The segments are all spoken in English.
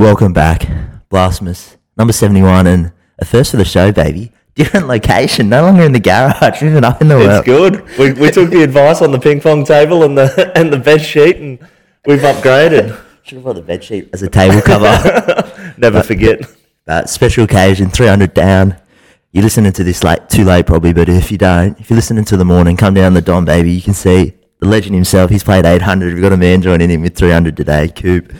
Welcome back, Blasphemous, number 71, and a first for the show, baby. Different location, no longer in the garage, moving up in the It's good. We, we took the advice on the ping pong table and the and the bed sheet, and we've upgraded. Should have brought the bed sheet as a table cover. Never forget. but special occasion, 300 down. You're listening to this late, too late probably, but if you don't, if you're listening to the morning, come down the Don, baby. You can see the legend himself. He's played 800. We've got a man joining him with 300 today, Coop.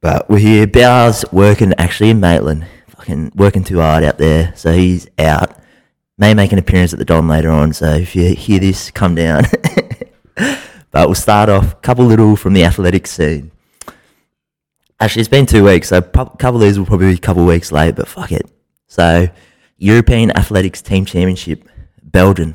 But we're here. Bowers working actually in Maitland, fucking working too hard out there. So he's out. May make an appearance at the Don later on. So if you hear this, come down. but we'll start off a couple little from the athletic scene. Actually, it's been two weeks, so a couple of these will probably be a couple of weeks late, but fuck it. So, European Athletics Team Championship, Belgium.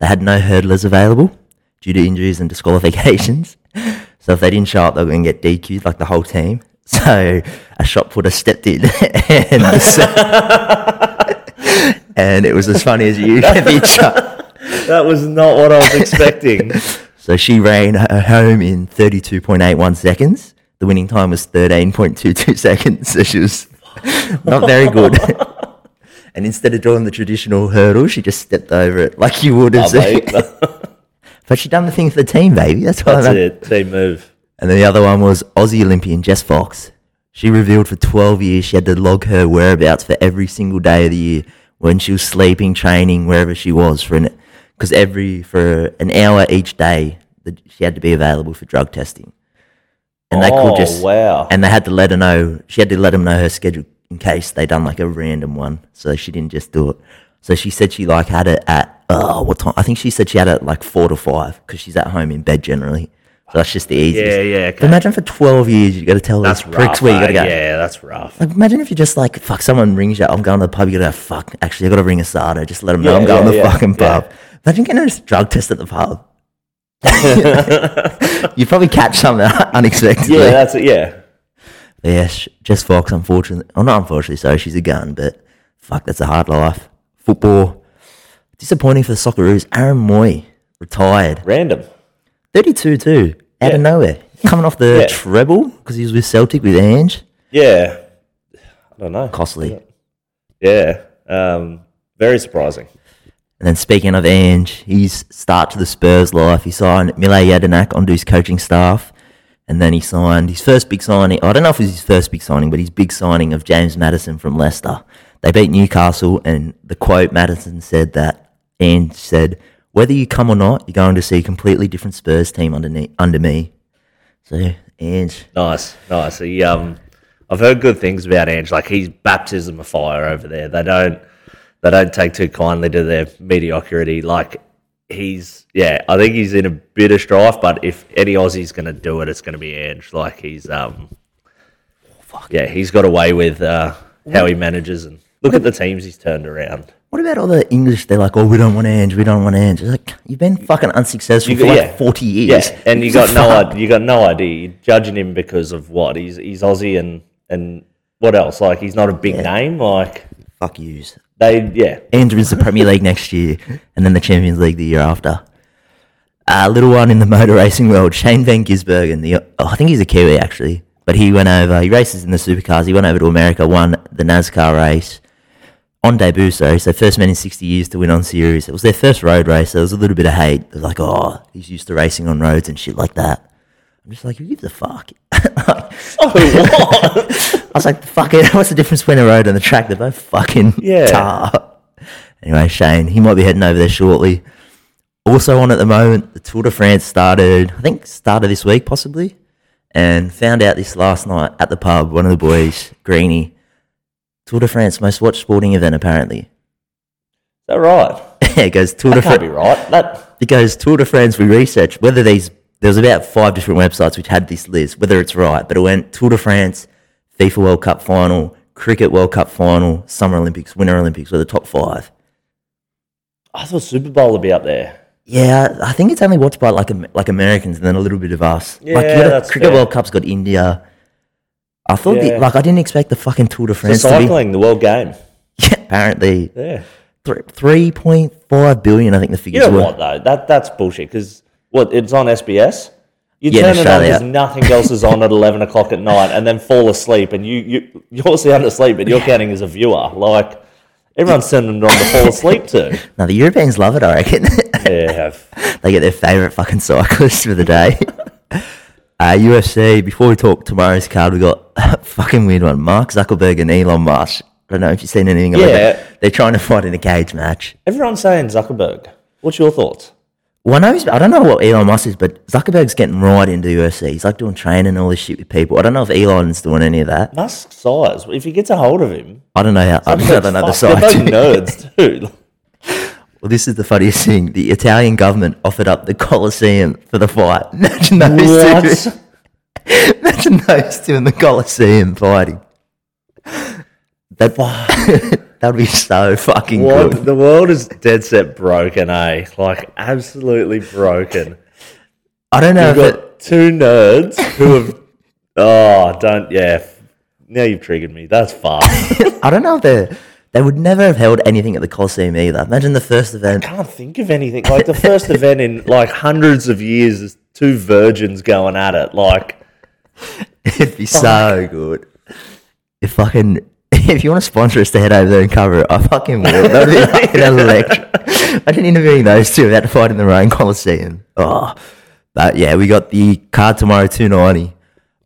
They had no hurdlers available due to injuries and disqualifications. So if they didn't show up, they were going to get DQ'd, like the whole team. So a shot putter stepped in, and, and it was as funny as you can picture. That was not what I was expecting. So she ran her home in 32.81 seconds. The winning time was 13.22 seconds. So she was not very good. and instead of doing the traditional hurdle, she just stepped over it like you would have Oh, seen. But she done the thing for the team, baby. That's why. That's that- it. Team move. And then the other one was Aussie Olympian Jess Fox. She revealed for 12 years she had to log her whereabouts for every single day of the year when she was sleeping, training, wherever she was for an because every for an hour each day that she had to be available for drug testing. And they oh could just wow. and they had to let her know she had to let them know her schedule in case they done like a random one so she didn't just do it so she said she like had it at oh what time i think she said she had it at like four to five because she's at home in bed generally so that's just the easiest yeah, yeah. But Okay. imagine for 12 years you got to tell That's those pricks rough. where you got to go Yeah, that's rough. like imagine if you're just like fuck someone rings you i'm going to the pub you gotta go fuck actually i gotta ring ASADA just let them know Yeah, i'm going yeah, to the yeah, fucking pub imagine getting a drug test at the pub you probably catch something unexpectedly Yeah, that's it. Yeah. But yeah, Jess Fox, unfortunately, oh, not unfortunately, sorry, she's a gun, but fuck, that's a hard life. Football, disappointing for the Socceroos. Aaron Mooy, retired. Random. 32 too, out of nowhere. Coming off the Yeah. treble because he was with Celtic with Ange. Yeah. I don't know. Costly. Yeah. Um, very surprising. And then speaking of Ange, his start to the Spurs life, he signed Mile Jedinak onto his coaching staff. And then he signed his first big signing. I don't know if it was his first big signing, but his big signing of James Maddison from Leicester. They beat Newcastle, and the quote Maddison said that Ange said, "Whether you come or not, you're going to see a completely different Spurs team under under me." So Ange, Nice, nice. He, um, I've heard good things about Ange. Like he's baptism of fire over there. They don't, they don't take too kindly to their mediocrity. Like he's, yeah, I think he's in a bit of strife. But if any Aussie's going to do it, it's going to be Ange. Like he's, um, yeah, he's got away with uh, how he manages and look at the teams he's turned around. What about all the English? They're like, "Oh, we don't want Ange. We don't want Ange." It's like you've been fucking unsuccessful You for like yeah. forty years. Yeah, and you got no, id- you got no idea. You're judging him because of what he's he's Aussie and and what else? Like he's not a big name. Like Fuck yous. they, yeah, Ange wins the Premier League next year, and then the Champions League the year after. A little one in the motor racing world, Shane Van Gisbergen. The oh, I think he's a Kiwi actually, but he went over. He races in the supercars. He went over to America, won the NASCAR race on debut. Sorry, so first man in sixty years to win on series. It was their first road race. So there was a little bit of hate. Was like, oh, he's used to racing on roads and shit like that. I'm just like, who gives a fuck? Oh, what? I was like, fuck it. What's the difference between a road and the track? They're both fucking Yeah. tar. Anyway, Shane, he might be heading over there shortly. Also on at the moment, the Tour de France started, I think started this week possibly, and found out this last night at the pub, one of the boys, Greeny, Tour de France, most watched sporting event apparently. Is that right? it goes Tour de That can't be France. right. That It goes Tour de France. We researched whether these. There was about five different websites which had this list, whether it's right, but it went Tour de France, FIFA World Cup final, Cricket World Cup final, Summer Olympics, Winter Olympics were the top five. I thought Super Bowl would be up there. Yeah, I think it's only watched by like Am- like Americans and then a little bit of us. like Yeah, that's Cricket fair. World Cup's got India. I thought the, like I didn't expect the fucking Tour de The France to be. cycling, the world game. Yeah, apparently Yeah. three point five billion. I think the You figures know were. what though? That that's bullshit. Because what it's on SBS. You Yeah, turn it on because nothing else is on at eleven o'clock at night, and then fall asleep, and you you you're sound asleep, but you're counting as a viewer. Like everyone's it on to fall asleep to. Now the Europeans love it, I reckon. Yeah, they get their favourite fucking cyclist for the day. Uh, UFC, before we talk tomorrow's card, we got a fucking weird one. Mark Zuckerberg and Elon Musk. I don't know if you've seen anything about Yeah. it. They're trying to fight in a cage match. everyone's saying Zuckerberg. What's your thoughts? Well, I, know he's, I don't know what Elon Musk is, but Zuckerberg's getting right into UFC. He's like doing training and all this shit with people. I don't know if Elon's doing any of that. Musk's size. If he gets a hold of him, I don't know how. I don't, I don't know the size. They're both nerds too. Well, this is the funniest thing. The Italian government offered up the Colosseum for the fight. Imagine those two. Imagine those two in the Colosseum fighting. That that would be so fucking What? good. The world is dead set broken, eh? Like absolutely broken. I don't know You've if it, got two nerds who have. Oh, don't. Yeah. Now you've triggered me. That's far. I don't know if they they would never have held anything at the Colosseum either. Imagine the first event. I can't think of anything. Like the first event in like hundreds of years is two virgins going at it. Like, It'd be so good. If fucking if you want to sponsor us to head over there and cover it, I fucking will. That'd be fucking electric. Imagine interviewing those two about to fight in the own Colosseum. Oh, but yeah, we got the card tomorrow, two ninety.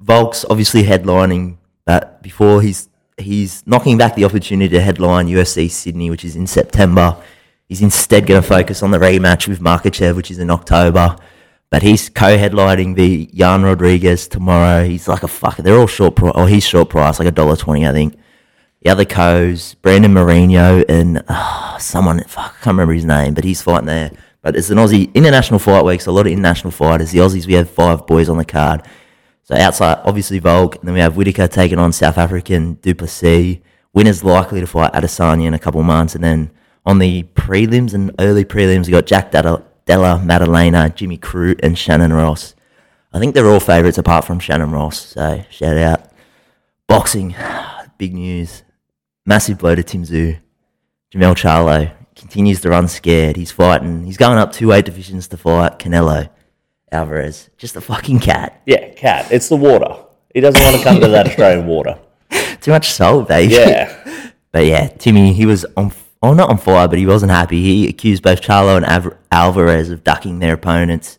Volk's obviously headlining, that before he's he's knocking back the opportunity to headline UFC Sydney, which is in September. He's instead going to focus on the rematch with Makhachev, which is in October. But he's co-headlining the Jan Rodriguez tomorrow. He's like a fucker. They're all short price, or he's short price, like a dollar twenty, I think. The other co's Brandon Moreno and uh, someone, fuck, I can't remember his name, but he's fighting there. But it's an Aussie international fight week, so a lot of international fighters. The Aussies, we have five boys on the card. So outside, obviously Volk, and then we have Whitaker taking on South African Duplessis. Winner's likely to fight Adesanya in a couple of months, and then on the prelims and early prelims, we got Jack Della, Della Maddalena, Jimmy Crute, and Shannon Ross. I think they're all favourites apart from Shannon Ross. So shout out. Boxing, big news. Massive blow to Tim Tszyu. Jermell Charlo continues to run scared. He's fighting. He's going up two weight divisions to fight Canelo Alvarez. Just a fucking cat. yeah, cat. It's the water. He doesn't want to come to that Australian water. Too much salt, baby. Yeah. But yeah, Timmy, he was on, oh, not on fire, but he wasn't happy. He accused both Charlo and Av- Alvarez of ducking their opponents.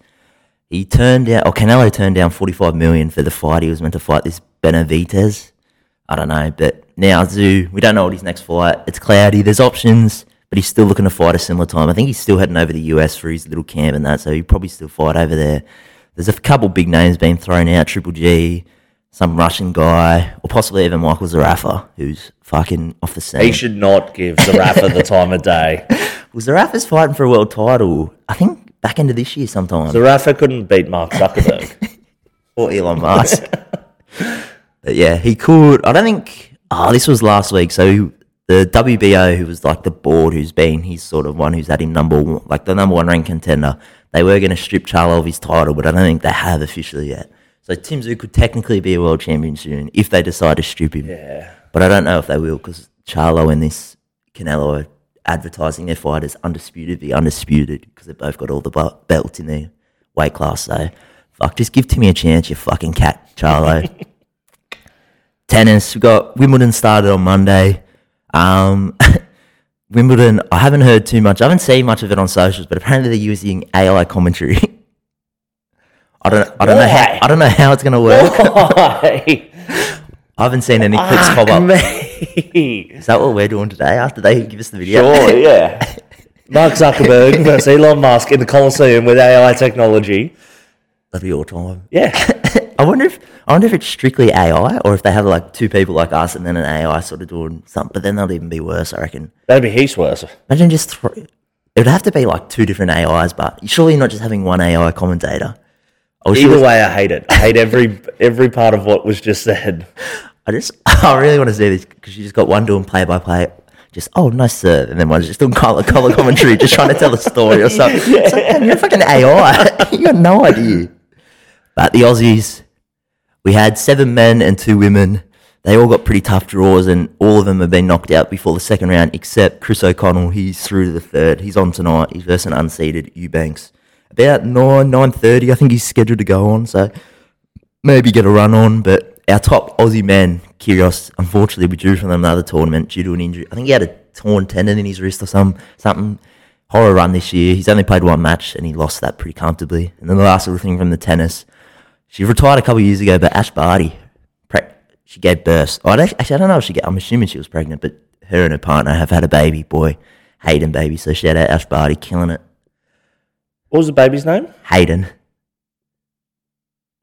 He turned down, or Canelo turned down 45 million for the fight. He was meant to fight this Benavides. I don't know, but now Tszyu, we don't know what his next fight. It's cloudy. There's options, but he's still looking to fight a similar time. I think he's still heading over to the US for his little camp and that, so he'll probably still fight over there. There's a couple big names being thrown out. Triple G, some Russian guy, or possibly even Michael Zarafa, who's fucking off the scene. He should not give Zarafa the time of day. Well, Zarafa's fighting for a world title. I think back into this year sometime. Zarafa couldn't beat Mark Zuckerberg. or Elon Musk. but yeah, he could. I don't think. Oh, this was last week. So the WBO, who was like the board, who's been he's sort of one who's had him number one, like the number one ranked contender. They were going to strip Charlo of his title, but I don't think they have officially yet. So Tim Tszyu could technically be a world champion soon if they decide to strip him. yeah. But I don't know if they will because Charlo and this Canelo are advertising their fight as undisputed, be undisputed because they've both got all the bu- belts in their weight class. So fuck, just give Timmy a chance, you fucking cat, Charlo. Tennis, we got Wimbledon started on Monday. Um, Wimbledon, I haven't heard too much. I haven't seen much of it on socials, but apparently they're using AI commentary. I don't, I don't know how, I don't know how it's gonna work. Why? I haven't seen any clips pop up. me. Is that what we're doing today after they give us the video? Sure, yeah. Mark Zuckerberg versus Elon Musk in the Coliseum with AI technology. That'd be all time. Yeah. I wonder if I wonder if it's strictly AI or if they have like two people like us and then an AI sort of doing something. But then that'll even be worse, I reckon. That'd be heaps worse. Imagine just thro- it would have to be like two different AIs, but surely not just having one AI commentator. Either sure- way, I hate it. I hate every every part of what was just said. I just I really want to see this because you just got one doing play by play. Just oh nice serve, and then one's just doing color color commentary, just trying to tell a story or something. It's like, man, you're a fucking AI. you got no idea. But the Aussies, we had seven men and two women. They all got pretty tough draws, and all of them have been knocked out before the second round, except Chris O'Connell. He's through to the third. He's on tonight. He's versus an unseeded Eubanks. about nine nine thirty. I think he's scheduled to go on, so maybe get a run on. But our top Aussie man, Kyrgios, unfortunately withdrew from another tournament due to an injury. I think he had a torn tendon in his wrist or some something. Horror run this year. He's only played one match and he lost that pretty comfortably. And then the last little thing from the tennis, she retired a couple of years ago, but Ash Barty, pre- she gave birth. Oh, I don't- actually, I don't know if she. Get, I'm assuming she was pregnant, but her and her partner have had a baby boy, Hayden baby. So shout out Ash Barty, killing it. What was the baby's name? Hayden.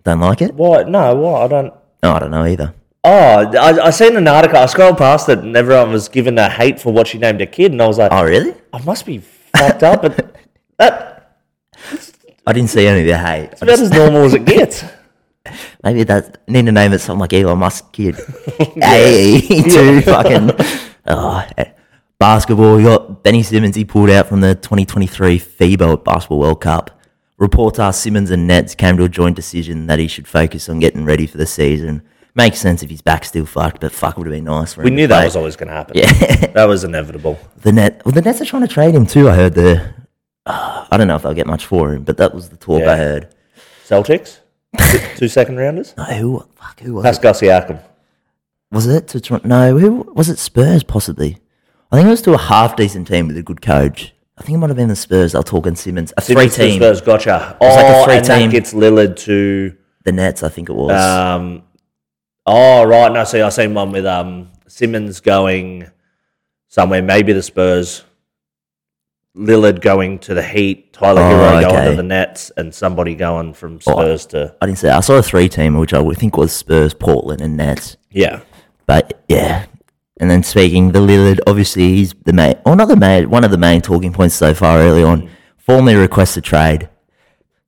Don't like it? Why? No, why? I don't. No, I don't know either. Oh, I, I seen an article. I scrolled past it, and everyone was giving her hate for what she named her kid, and I was like, Oh, really? I must be fucked up, but that I didn't see any of the hate. It's about as normal as it gets. Maybe that need to name it something like Elon Musk kid. hey, too fucking. Oh, eh. basketball. You got Benny Simmons. He pulled out from the 2023 FIBA Basketball World Cup. Reports are Simmons and Nets came to a joint decision that he should focus on getting ready for the season. Makes sense if his back's still fucked, but fuck, would have been nice for him. We knew that was always going to happen. Yeah. that was inevitable. the net. Well, the Nets are trying to trade him too. I heard the. Uh, I don't know if they'll get much for him, but that was the talk Yeah. I heard. Celtics, two, second rounders. No, who? Fuck, who was it? Pascal Siakam. Was it to Toronto? No, who was it? Spurs, possibly. I think it was to a half decent team with a good coach. I think it might have been the Spurs. They're talking Simmons, a Simmons three team. Spurs, gotcha. Oh, was like a and three-team- that gets Lillard to. The Nets, I think it was. Um, oh right, no. See, I seen one with um Simmons going somewhere, maybe the Spurs. Lillard going to the Heat, Tyler Oh, Herro going okay. to the Nets, and somebody going from oh, Spurs to I didn't say. I saw a three team, which I think was Spurs, Portland, and Nets. yeah. But yeah. And then speaking, the Lillard, obviously he's the main, or not the main, one of the main talking points so far early on. Mm. Formally requested trade.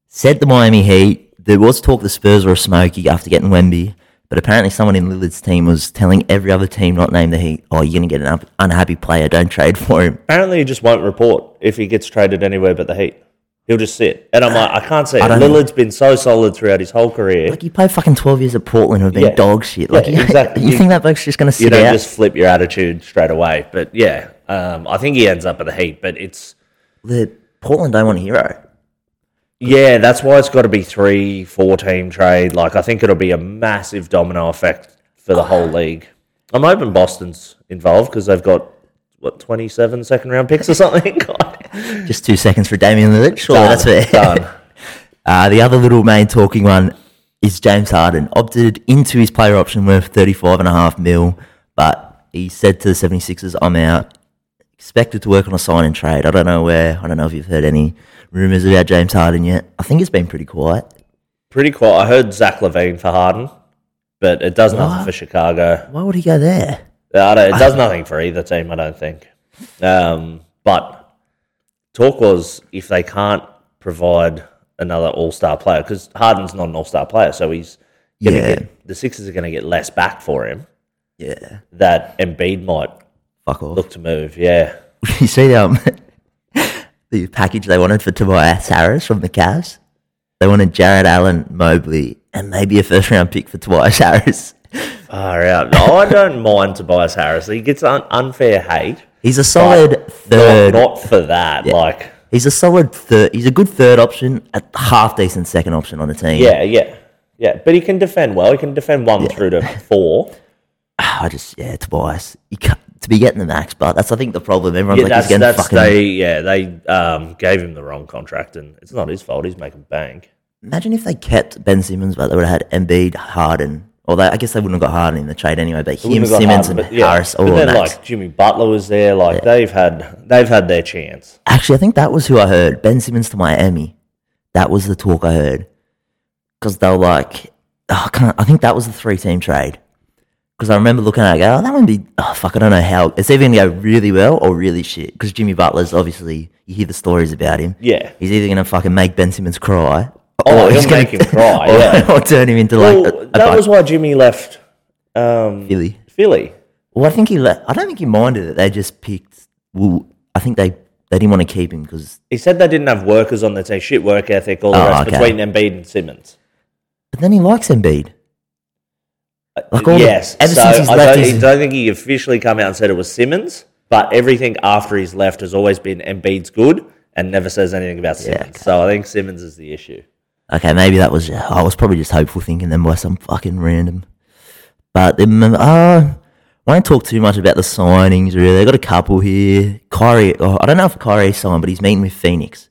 Said the Miami Heat. There was talk the Spurs were a smoky after getting Wemby, but apparently someone in Lillard's team was telling every other team not named the Heat, "Oh, you're gonna get an un- unhappy player. Don't trade for him." Apparently, he just won't report if he gets traded anywhere but the Heat. He'll just sit, and I'm like, I can't see. it. I don't know. Lillard's been so solid throughout his whole career. Like you played fucking twelve years at Portland, who've been Yeah. dog shit. Like Yeah, you, exactly. you You- think that bloke's just gonna you sit don't out? just flip your attitude straight away. But yeah, um, I think he ends up at the Heat. But it's The Portland don't want a hero. Yeah, that's why it's got to be three, four team trade. Like I think it'll be a massive domino effect for the whole league. I'm hoping Boston's involved because they've got what 27 second round picks or something. Just two seconds for Damian Lillard. Sure, that's fair. Done. Uh, the other little main talking one is James Harden. Opted into his player option worth 35.5 mil, but he said to the 76ers, I'm out. Expected to work on a sign and trade. I don't know where. I don't know if you've heard any rumours about James Harden yet. I think it's been pretty quiet. Pretty quiet. I heard Zach LaVine for Harden, but it does nothing What? for Chicago. Why would he go there? I don't, it does nothing for either team, I don't think. Um, but talk was if they can't provide another All Star player, because Harden's not an All Star player, so he's gonna Yeah. get the Sixers are going to get less back for him. Yeah. That Embiid might Fuck off. look to move. Yeah, you see the, um, the package they wanted for Tobias Harris from the Cavs? They wanted Jarrett Allen, Mobley, and maybe a first round pick for Tobias Harris. far out. No, I don't mind Tobias Harris. He gets un- unfair hate. He's a solid third. not for that. Like, He's a solid third. He's a good third option, a half decent second option on the team. yeah, yeah, yeah. But he can defend well. He can defend one through to four. I just yeah, Tobias. You can't, to be getting the max, but that's I think the problem. Everyone's Yeah, like that's, he's getting that's fucking. they. Yeah, they um, gave him the wrong contract, and it's not his fault. He's making bank. Imagine if they kept Ben Simmons, but they would have had Embiid, Harden. Although I guess they wouldn't have got Harden in the trade anyway. But him, Wouldn't have got Simmons, Harden, and but yeah. Harris, all But then, max. like Jimmy Butler was there. Like they've had they've had their chance. Actually, I think that was who I heard. Ben Simmons to Miami. That was the talk I heard. Because they were like, oh, I, can't, I think that was the three team trade. Because I remember looking at it, I go, oh, that one be, oh, fuck, I don't know how. It's either going to go really well or really shit. Because Jimmy Butler's obviously, you hear the stories about him. Yeah. He's either going to fucking make Ben Simmons cry. Oh, he'll gonna- make him cry, Or, yeah. or turn him into like a, a that bu- was why Jimmy left um, Philly. Philly. Well, I think he le- I don't think he minded it. They just picked, well, I think they, they didn't want to keep him because He said they didn't have workers on the team, shit work ethic, all the Oh, rest okay. between Embiid and Simmons. But then he likes Embiid. Like all the- yes, ever so since he's I left, don't, don't think he officially come out and said it was Simmons, but everything after he's left has always been Embiid's good, and never says anything about Simmons. So I think Simmons is the issue. Okay, maybe that was. I was probably just hopeful thinking them by some fucking random. But then, uh, won't talk too much about the signings. Really, they got a couple here. Kyrie. Oh, I don't know if Kyrie signed, but he's meeting with Phoenix.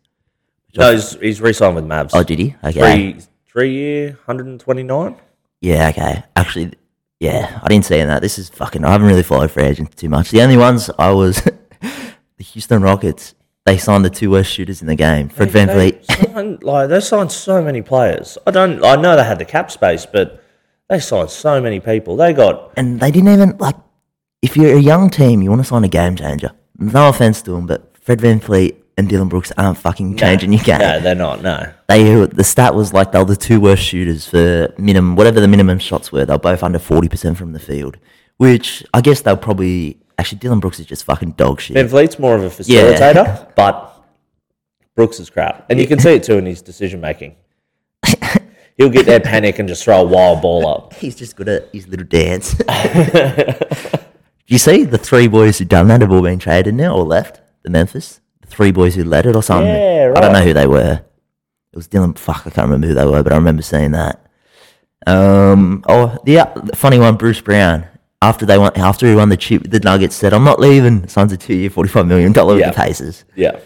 No, he's, he's re-signed with Mavs. Oh, did he? Okay. Three three year, hundred and twenty nine. Yeah. Okay. Actually, yeah, I didn't see that. This is fucking. I haven't really followed free agents too much. The only ones I was the Houston Rockets. They signed the two worst shooters in the game. Fred VanVleet. Signed, like they signed so many players. I don't. I know they had the cap space, but they signed so many people. They got and they didn't even like. If you're a young team, you want to sign a game changer. No offense to them, but Fred VanVleet and Dillon Brooks aren't fucking changing your game. no, they're not. No, They the stat was like they were the two worst shooters for minimum whatever the minimum shots were. They're both under forty percent from the field, which I guess they'll probably actually Dillon Brooks is just fucking dog shit. VanVleet's more of a facilitator, but Brooks is crap, and you can see it too in his decision making. He'll get there, panic, and just throw a wild ball up. He's just good at his little dance. Do you see the three boys who done that have all been traded now or left the Memphis. Three boys who led it or something. Yeah, I don't know who they were. It was Dillon. Fuck, I can't remember who they were, but I remember seeing that. Um. Oh, the, uh, the funny one, Bruce Brown. After they won, after he won the chip, the Nuggets said, "I'm not leaving." Signs a two-year, forty-five million dollar Yeah. with the Pacers. Yeah,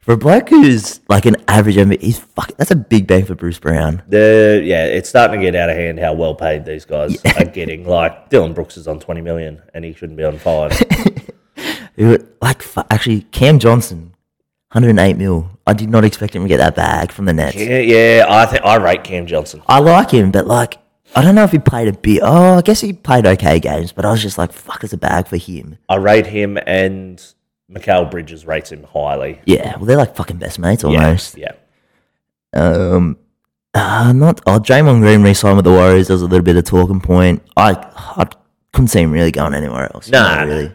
For a bloke who's like an average MVP, he's fuck. That's a big bang for Bruce Brown. the yeah, it's starting to get out of hand how well paid these guys are getting. Like Dillon Brooks is on twenty million, and he shouldn't be on five. Like, actually, Cam Johnson, 108 mil. I did not expect him to get that bag from the Nets. yeah, yeah, I think I rate Cam Johnson. I like him, but like, I don't know if he played a bit. Oh, I guess he played okay games, but I was just like, fuck, it's a bag for him. I rate him, and Mikal Bridges rates him highly. Yeah, well, they're like fucking best mates almost. yeah. Um, uh, not. Oh, Draymond Green re-signed with the Warriors. There was a little bit of talking point. I, I couldn't see him really going anywhere else. Nah, Not really.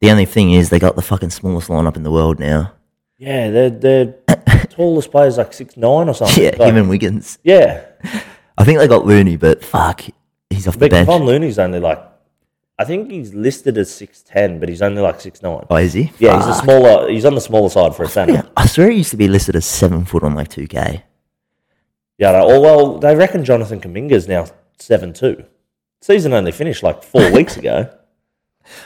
The only thing is, they got the fucking smallest lineup in the world now. Yeah, they're they're tallest players like six nine or something. Yeah, Like, him and Wiggins. yeah. I think they got Looney, but fuck, he's off the But bench. Von Looney's only like, I think he's listed as six ten, but he's only like six nine. Oh, is he? Yeah, he's a smaller. He's on the smaller side for a centre. Yeah. I swear he used to be listed as seven foot on like 2K. Yeah. no, oh well, they reckon Jonathan Kuminga's now seven two. Season only finished like four weeks ago,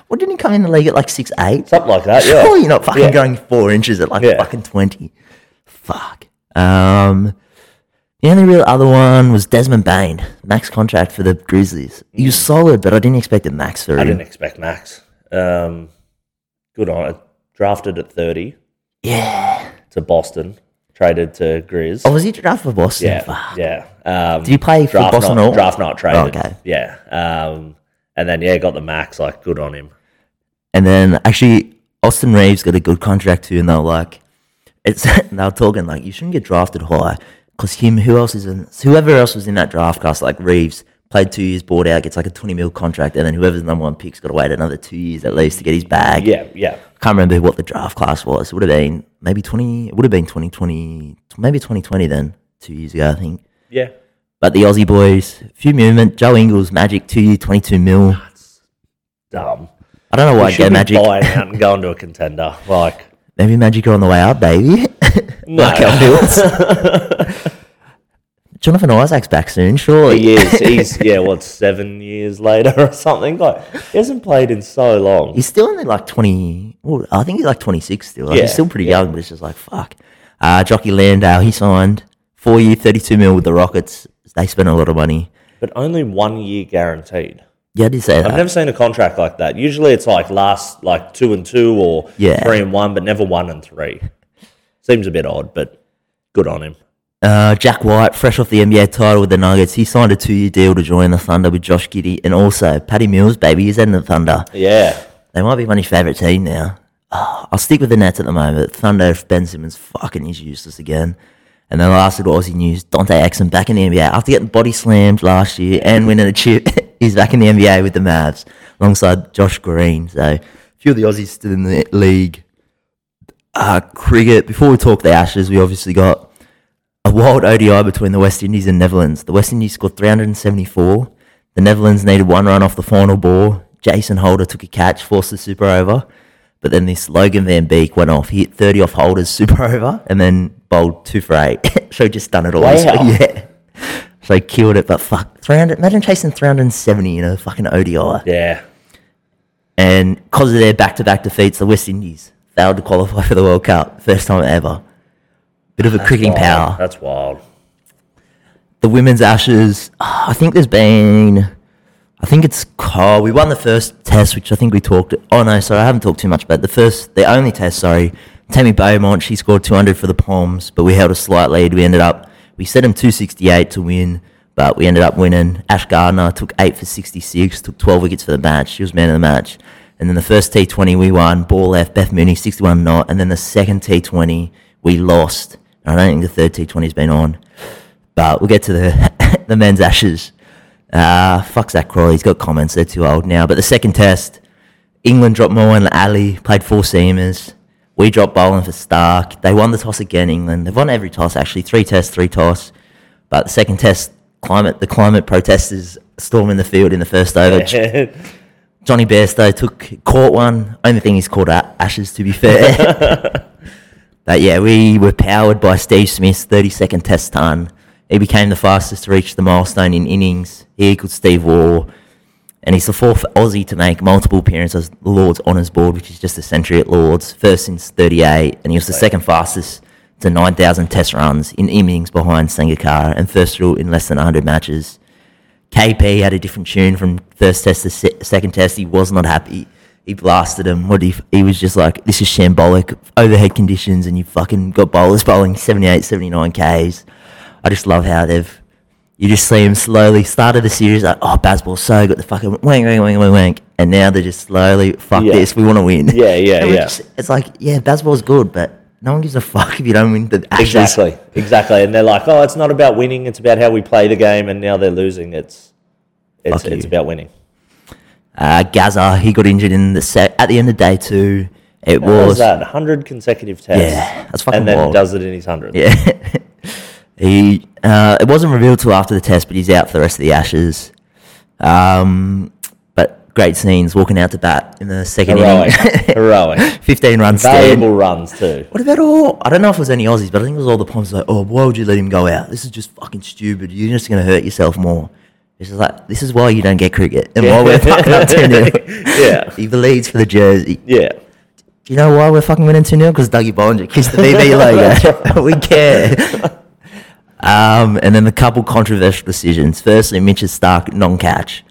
Well, didn't he come in the league at like six eight? something like that. Yeah. Surely you're not fucking Yeah. going four inches at like Yeah. fucking 20. Fuck. Um, the only real other one was Desmond Bane, max contract for the Grizzlies. He was solid, but I didn't expect a max for. I didn't expect Max. Um, good on it. Drafted at thirty Yeah. to Boston, traded to Grizz. Oh, was he drafted for Boston? Yeah, Fuck. yeah. Um, Did he play for draft Boston draft not traded? okay. Yeah. Um, and then yeah, got the max. Like good on him. And then actually, Austin Reaves got a good contract too, and they were like, it's they were talking like you shouldn't get drafted high because him, who else is in, whoever else was in that draft class, like Reeves, played two years, bought out, gets like a twenty mil contract, and then whoever's the number one pick's got to wait another two years at least to get his bag. Yeah, yeah. Can't remember what the draft class was. It would have been maybe twenty. It would have been twenty twenty, maybe twenty twenty then, two years ago, I think. Yeah. But the Aussie boys, few movement. Joe Ingles, Magic, two year, twenty two mil. Dumb. I don't know why should go Magic. buying out and going to a contender. Like Maybe Magic are on the way up, baby. no. Jonathan Isaac's back soon, surely. he is. He's yeah. What seven years later or something? Like he hasn't played in so long. He's still only like 20. Well, I think he's like 26 still. Like, Yeah, he's still pretty yeah. young, but it's just like, fuck. Uh, Jockey Landale, he signed four year, 32 mil with the Rockets. They spent a lot of money. But only one year guaranteed. Yeah, I did say that. I've never seen a contract like that. Usually it's like last like two and two or Yeah. three and one, but never one and three. Seems a bit odd, but good on him. Uh, Jack White, fresh off the NBA title with the Nuggets, he signed a two year deal to join the Thunder with Josh Giddey. And also, Patty Mills, baby, he's in the Thunder. Yeah. They might be my favourite team now. Oh, I'll stick with the Nets at the moment. Thunder, if Ben Simmons fucking is useless again. And then last little Aussie news, Dante Exum back in the NBA. After getting body slammed last year and winning a chip, he's back in the NBA with the Mavs alongside Josh Green. So a few of the Aussies still in the league. Uh, cricket, before we talk the Ashes, we obviously got a wild ODI between the West Indies and Netherlands. The West Indies scored 374. The Netherlands needed one run off the final ball. Jason Holder took a catch, forced the super over. But then this Logan Van Beek went off. He hit 30 off holders, super over, and then bowled two for eight. so he just done it all. Wow. week, Yeah. So killed it, but fuck, 300. Imagine chasing 370 in a fucking ODI. Yeah. And because of their back to back defeats, the West Indies failed to qualify for the World Cup. First time ever. Bit of a cricketing Wild. power. That's wild. the women's ashes. ah, I think there's been. I think it's. Oh, we won the first test, which I think we talked. Oh no, sorry, I haven't talked too much about the first, the only test. Sorry, Tammy Beaumont. She scored 200 for the Palms, but we held a slight lead. We ended up. We set them 268 to win, but we ended up winning. Ash Gardner took eight for 66, took 12 wickets for the match. She was man of the match. And then the first T20 we won, ball left, Beth Mooney 61 not, and then the second T20 we lost. I don't think the third T20's been on. But we'll get to the the men's ashes. Uh, fuck Zak Crawley. He's got comments. They're too old now. But the second test, England dropped Moeen Ali, played four seamers. We dropped Boland for Starc. They won the toss again, England. They've won every toss, actually. Three tests, three toss. But the second test, climate the climate protesters storming the field in the first over. Johnny Bairstow took caught one. Only thing he's caught a- ashes, to be fair. but yeah, we were powered by Steve Smith's 30 second test ton. He became the fastest to reach the milestone in innings. He equaled Steve Waugh. And he's the fourth Aussie to make multiple appearances at the Lord's Honours Board, which is just a century at Lord's, first since 38. And he was the second fastest to 9,000 test runs in innings behind Sangakkara and first rule in less than 100 matches. KP had a different tune from first test to se- second test. He was not happy. He blasted him. What he, he was just like, this is shambolic. Overhead conditions, and you fucking got bowlers bowling 78, 79 Ks. I just love how they've. You just see them slowly started the series like, oh, Bazball's so good, the fucking wank, wank, wank, wank, wank. And now they're just slowly, fuck Yeah. this, we want to win. Yeah, yeah, yeah. just- it's like, yeah, Bazball's good, but no one gives a fuck if you don't win the Ashes. Exactly, exactly. And they're like, oh, it's not about winning; it's about how we play the game. And now they're losing. It's it's Fuck it's you. about winning. Uh, Gaza, he got injured in the set at the end of day two. It was was that? Hundred consecutive tests. Yeah, that's fucking And then wild. does it in his hundred. yeah. he uh, it wasn't revealed till after the test, but he's out for the rest of the Ashes. Um, but great scenes walking out to bat in the second Heroic, inning. heroic. Fifteen runs stand. Runs too. What about all? I don't know if it was any Aussies, but I think it was all the Poms like, oh, why would you let him go out? This is just fucking stupid. You're just going to hurt yourself more. It's just like, this is why you don't get cricket and why we're fucking up 2 0. Yeah. He bleeds for the jersey. Yeah. Do you know why we're fucking winning 2 0? Because Dougie Bollinger kissed the BB logo. we care. Um, and then a couple controversial decisions. Firstly, Mitch's Starc non catch.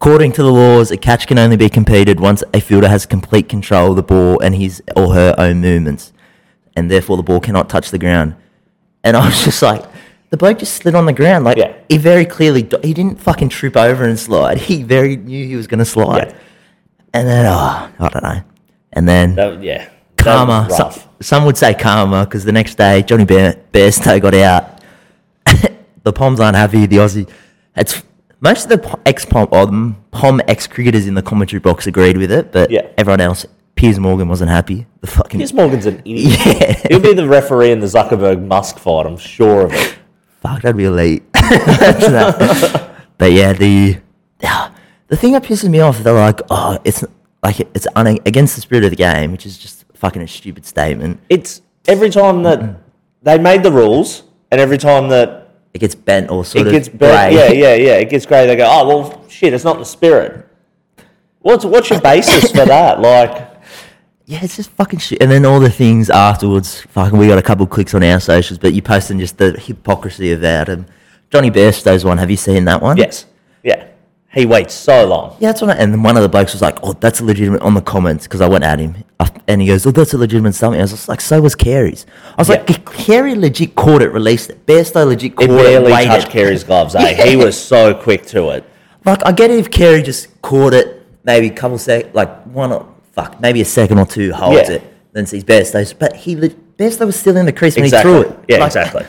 According to the laws, a catch can only be competed once a fielder has complete control of the ball and his or her own movements, and therefore the ball cannot touch the ground. And I was just like, the bloke just slid on the ground. Like, Yeah. he very clearly, he didn't fucking trip over and slide. He very knew he was going to slide. Yeah. And then, oh, I don't know. And then That, yeah. Karma. Some, some would say karma because the next day Johnny Bear, Bairstow got out. the Poms aren't happy. The Aussie, it's most of the ex Pom, or Pom ex cricketers in the commentary box agreed with it, but Yeah. everyone else, Piers Morgan wasn't happy. The fucking Piers Morgan's an idiot. yeah, He'll be the referee in the Zuckerberg Musk fight. I'm sure of it. fuck, that'd be elite. but yeah, the the thing that pisses me off, they're like, oh, it's like it's un- against the spirit of the game, which is just fucking a stupid statement. It's every time that they made the rules, and every time that It gets bent or sort it of gets bad, grey. yeah, yeah, yeah, it gets grey. They go, oh well, shit, it's not the spirit. What's what's your basis for that? Like, Yeah, it's just fucking shit. And then all the things afterwards, fucking, we got a couple clicks on our socials, but you posting just the hypocrisy of that. And Johnny Bairstow's one, have you seen that one? yes, he waits so long. Yeah, that's what I, and then one of the blokes was like, oh, that's a legitimate, on the comments, because I went at him. Uh, And he goes, oh, that's a legitimate something. I was just like, so was Carey's. I was Yeah. like, Carey legit caught it, released it. Bairstow legit It caught it, barely waited. touched Carey's gloves. Eh? He was so quick to it. Like, I get it if Carey just caught it, maybe a couple sec, like one or, fuck, maybe a second or two holds Yeah. it, then sees Bairstow. But he, Bairstow was still in the crease Exactly. when he threw it. Yeah, exactly.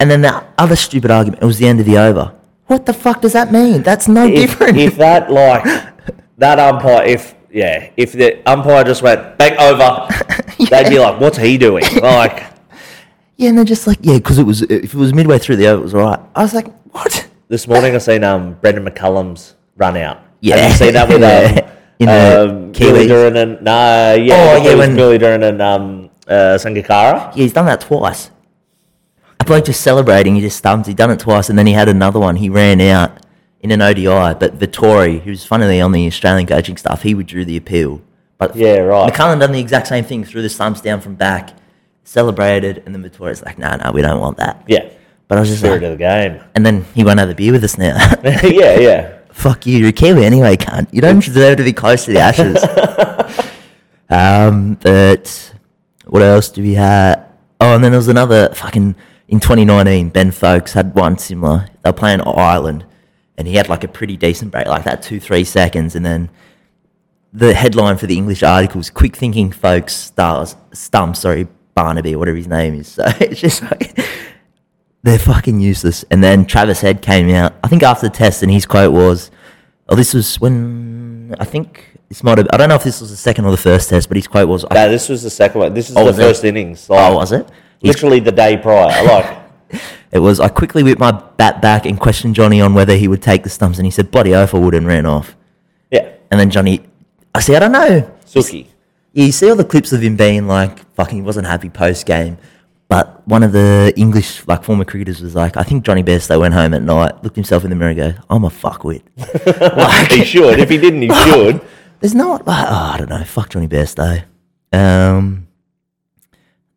And then the other stupid argument, it was the end of the over. What the fuck does that mean? That's no If, different. if that like that umpire, if yeah, if the umpire just went back over, they'd be like, "What's he doing?" Like, yeah, and they're just like, yeah, because it was, if it was midway through the over, it was all right. I was like, what? this morning I seen um Brendon McCullum's run out. Yeah. Have you seen that with Yeah. um, in the Um, Billy Kiwis. Duran and nah, yeah, Oh, it yeah, was when- Billy Duran and um, uh, Sangakkara. Yeah, he's done that twice. A bloke just celebrating, he just stumps. He'd done it twice, and then he had another one. He ran out in an ODI, but Vettori, who's funnily on the Australian coaching staff, he withdrew the appeal. But Yeah, right. McCullum done the exact same thing, threw the stumps down from back, celebrated, and then Vettori's like, "No, no, we don't want that." Yeah, But I was just spirit like, of the game. and then he won't have a beer with us now. yeah, yeah. Fuck you, you're Kiwi anyway, cunt. You don't deserve to be close to the Ashes. um, but what else do we have? Oh, and then there was another fucking in 2019. Ben Foakes had one similar. They were playing Ireland, and he had like a pretty decent break, like that two three seconds, and then the headline for the English articles: "Quick thinking folks stars stump." Sorry, Barnaby, whatever his name is. So it's just like they're fucking useless. And then Travis Head came out, I think after the test, and his quote was, "Oh, this was when I think this might have. I don't know if this was the second or the first test, but his quote was, I, No, this was the second one. This is Oh, the was it? first innings. "Oh, was it?" His- Literally the day prior. Like, it was, "I quickly whipped my bat back and questioned Johnny on whether he would take the stumps, and he said, bloody oath I would,' and ran off." yeah, And then Johnny, I see, I don't know. Suki. Yeah, you see all the clips of him being like, fucking, he wasn't happy post game. But one of the English, like, former cricketers was like, I think Johnny Best, they went home at night, looked himself in the mirror and go, I'm a fuckwit. He should. If he didn't, he should. There's not, like, oh, I don't know, fuck Johnny Best, though. Um,